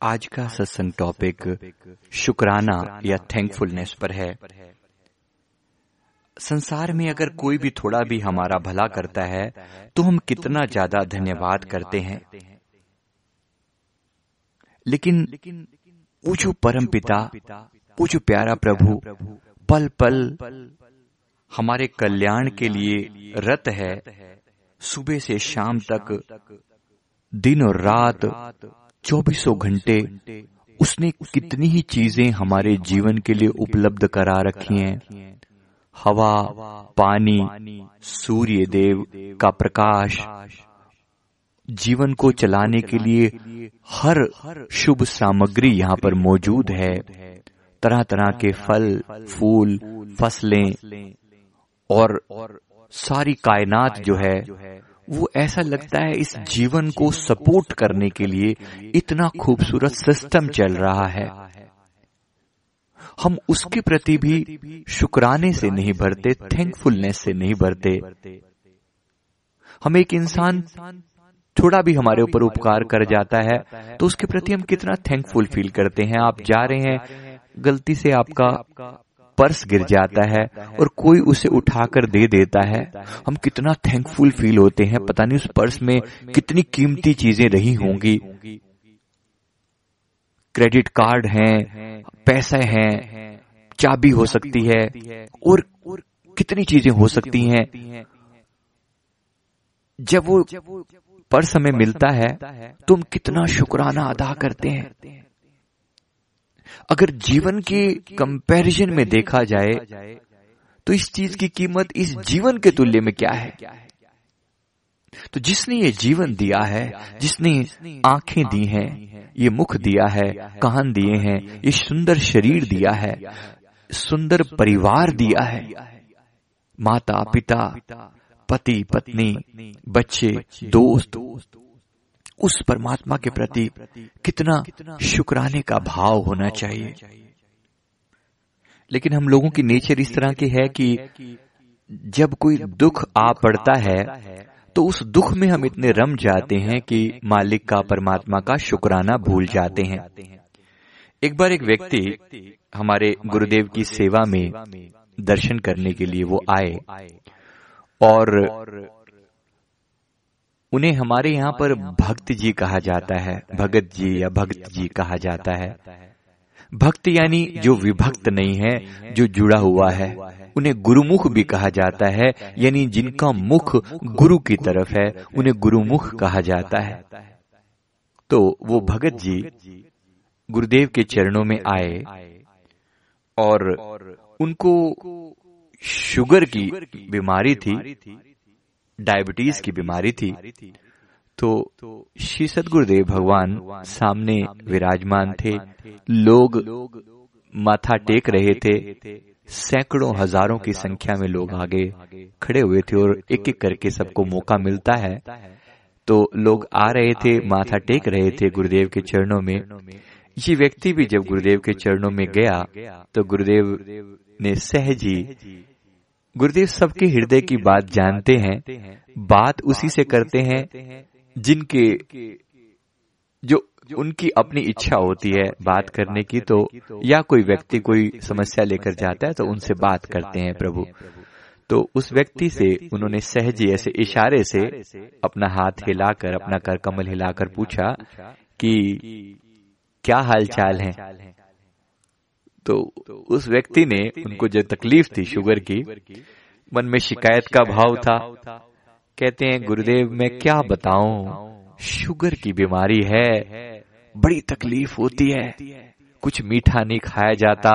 आज का सत्संग टॉपिक शुक्राना या थैंकफुलनेस पर है। संसार में अगर कोई भी थोड़ा भी हमारा भला करता है तो हम कितना ज़्यादा धन्यवाद करते हैं। लेकिन जो परम पिता जो प्यारा प्रभु पल पल हमारे कल्याण के लिए रत है। सुबह से शाम तक, दिन और रात चौबीसों घंटे उसने कितनी ही चीज़ें हमारे जीवन के लिए उपलब्ध करा रखी हैं। हवा, पानी सूर्य देव का प्रकाश, जीवन को चलाने के लिए हर शुभ सामग्री यहाँ पर मौजूद है। तरह तरह के फल, फूल, फ़सलें और सारी कायनात जो है वो ऐसा लगता है इस जीवन को सपोर्ट करने के लिए इतना खूबसूरत सिस्टम चल रहा है। हम उसके प्रति भी शुक्राने से नहीं भरते थैंकफुलनेस से नहीं भरते। हम एक इंसान थोड़ा भी हमारे ऊपर उपकार कर जाता है तो उसके प्रति हम कितना थैंकफुल फील करते हैं। आप जा रहे हैं, गलती से आपका पर्स गिर जाता है और कोई उसे उठाकर दे देता है। हम कितना थैंकफुल फील होते हैं। पता नहीं उस पर्स में कितनी कीमती चीज़ें रही होंगी। क्रेडिट कार्ड हैं, पैसे हैं, चाबी हो सकती है और कितनी चीज़ें हो सकती हैं। जब वो पर्स हमें मिलता है तो हम कितना शुक्राना अदा करते हैं। अगर जीवन के कंपैरिजन में देखा जाए तो इस चीज़ की कीमत इस जीवन के तुल्य में क्या है? तो जिसने ये जीवन दिया है, जिसने आँखें दी हैं, ये मुख दिया है, कान दिए हैं, ये सुंदर शरीर दिया है, सुंदर परिवार दिया है माता पिता पति पत्नी बच्चे, दोस्त उस परमात्मा के प्रति कितना शुक्राने का भाव होना चाहिए। लेकिन हम लोगों की नेचर इस तरह की है कि जब कोई दुख आ पड़ता है तो उस दुख में हम इतने रम जाते हैं कि मालिक का, परमात्मा का शुक्राना भूल जाते हैं। एक बार एक व्यक्ति हमारे गुरुदेव की सेवा में दर्शन करने के लिए वो आए और उन्हें हमारे यहाँ पर भक्त जी कहा जाता है, भगत जी या भक्त जी कहा जाता है। भक्त यानी जो विभक्त नहीं है, जो जुड़ा हुआ है, उन्हें गुरुमुख भी कहा जाता है, यानी जिनका मुख गुरु की तरफ़ है, उन्हें गुरुमुख कहा जाता है। तो वो भगत जी गुरुदेव के चरणों में आए और उनको शुगर की बीमारी थी डायबिटीज़ की बीमारी थी। तो श्री सदगुरुदेव भगवान सामने विराजमान थे। लोग माथा टेक रहे थे। सैकड़ों हज़ारों की संख्या में लोग आगे खड़े हुए थे और एक एक करके सबको मौका मिलता है। तो लोग आ रहे थे, माथा टेक रहे थे गुरुदेव के चरणों में। ये व्यक्ति भी जब गुरुदेव के चरणों में गया तो गुरुदेव ने सहजी गुरुदेव सबके हृदय की बात जानते हैं बात उसी से करते हैं जिनके जो उनकी अपनी इच्छा होती है बात करने की तो या कोई व्यक्ति कोई समस्या लेकर जाता है तो उनसे बात करते हैं प्रभु। तो उस व्यक्ति से उन्होंने सहज ऐसे इशारे से अपना हाथ हिलाकर अपना कर कमल हिलाकर पूछा कि क्या हाल चाल है? तो उस व्यक्ति ने उनको जो तकलीफ़ थी, शुगर की, मन में शिकायत का भाव था। कहते हैं, गुरुदेव, मैं क्या बताऊँ? शुगर की बीमारी है, बड़ी तकलीफ़ होती है, कुछ मीठा नहीं खाया जाता,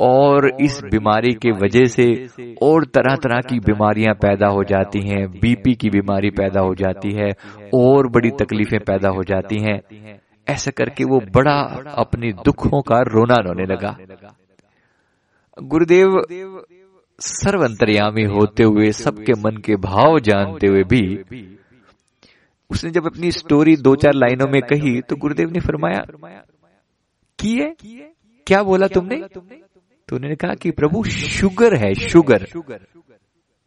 और इस बीमारी के वजह से और तरह तरह की बीमारियाँ पैदा हो जाती हैं, बीपी की बीमारी पैदा हो जाती है, और बड़ी तकलीफें पैदा हो जाती हैं। ऐसा करके वो बड़ा अपने दुखों का रोना रोने लगा। गुरुदेव सर्वंतरयामी होते हुए सबके मन के भाव जानते हुए भी उसने जब अपनी स्टोरी दो चार लाइनों में कही तो गुरुदेव ने फरमाया की है क्या बोला तुमने? तो उन्होंने कहा कि प्रभु शुगर है शुगर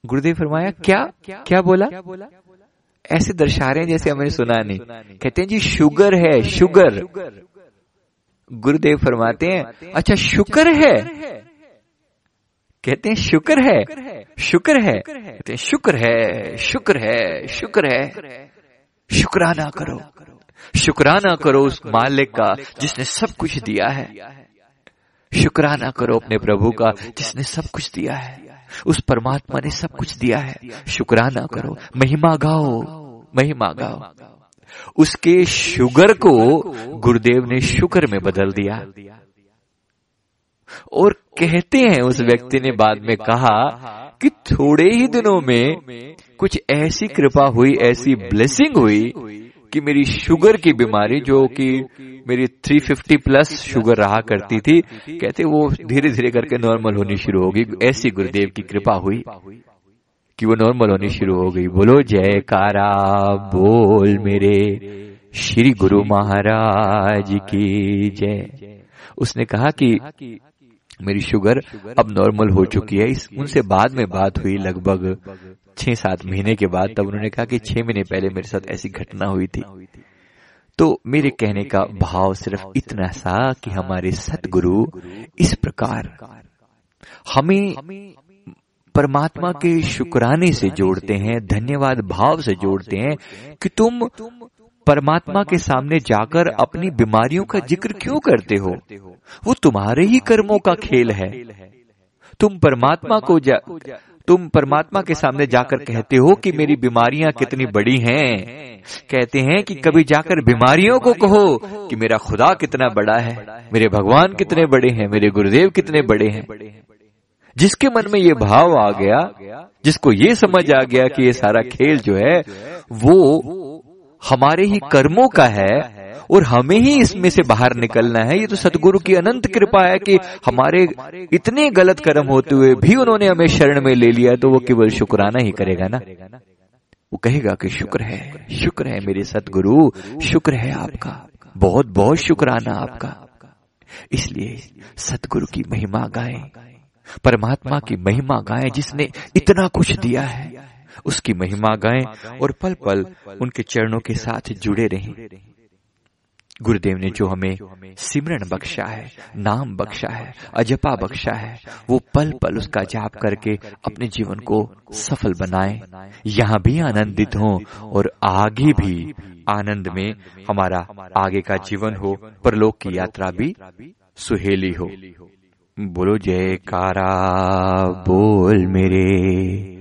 गुरुदेव फरमाया क्या? क्या बोला? ऐसे दर्शा रहे हैं जैसे हमने सुना नहीं। कहते हैं जी शुगर है शुगर गुरुदेव फरमाते हैं अच्छा शुक्र है। कहते हैं शुक्र है। शुक्र है। कहते हैं शुक्र है शुक्र है शुक्र है। शुक्राना करो। शुक्राना करो उस मालिक का जिसने सब कुछ दिया है। शुक्राना करो अपने प्रभु का जिसने सब कुछ दिया है। उस परमात्मा ने सब कुछ दिया है। शुक्राना करो, महिमा गाओ महिमा गाओ। उसके शुगर को गुरुदेव ने शुक्र में बदल दिया। और कहते हैं उस व्यक्ति ने बाद में कहा कि थोड़े ही दिनों में कुछ ऐसी कृपा हुई, ऐसी ब्लेसिंग हुई कि मेरी शुगर की बीमारी जो कि मेरी 350 प्लस शुगर रहा करती थी, कहते वो धीरे धीरे करके नॉर्मल होनी शुरू होगी ऐसी गुरुदेव की कृपा हुई कि वो नॉर्मल होनी शुरू हो गई। बोलो, जयकारा, बोल मेरे श्री गुरु महाराज की जय। उसने कहा कि मेरी शुगर अब नॉर्मल हो चुकी है। इस उनसे बाद में बात हुई लगभग छह सात महीने के बाद, तब उन्होंने कहा कि छह महीने पहले मेरे साथ ऐसी घटना हुई थी। तो मेरे कहने का भाव सिर्फ़ इतना सा कि हमारे सतगुरु इस प्रकार हमें परमात्मा के शुक्राने से जोड़ते हैं, धन्यवाद भाव से जोड़ते हैं कि तुम परमात्मा के सामने जाकर अपनी बीमारियों का ज़िक्र क्यों करते हो? वो तुम्हारे ही कर्मों का खेल है। तुम परमात्मा को जा तुम परमात्मा के सामने जाकर कहते हो कि मेरी बीमारियाँ कितनी बड़ी हैं। कहते हैं कि कभी जाकर बीमारियों को कहो कि मेरा खुदा कितना बड़ा है। मेरे भगवान कितने बड़े हैं मेरे गुरुदेव कितने बड़े हैं। जिसके मन में ये भाव आ गया जिसको ये समझ आ गया कि ये सारा खेल जो है वो हमारे ही कर्मों का है और हमें ही इसमें से बाहर निकलना है। ये तो सतगुरु की अनंत कृपा है कि हमारे इतने गलत कर्म होते हुए भी उन्होंने हमें शरण में ले लिया तो वो केवल शुक्राना ही करेगा ना? वो कहेगा कि शुक्र है शुक्र है मेरे सतगुरु शुक्र है आपका, बहुत बहुत शुक्राना आपका। इसलिए सतगुरु की महिमा गाएँ, परमात्मा की महिमा गाएँ जिसने इतना कुछ दिया है। उसकी महिमा गाएँ और पल पल उनके चरणों के साथ जुड़े रहें। गुरुदेव ने जो हमें सिमरन बख्शा है, नाम बख्शा है, अजपा बख्शा है, वो पल पल उसका जाप करके अपने जीवन को सफल बनाए। यहाँ भी आनंदित हो और आगे भी आनंद में हमारा आगे का जीवन हो, परलोक की यात्रा भी सुहेली हो। बोलो जय कारा बोल मेरे।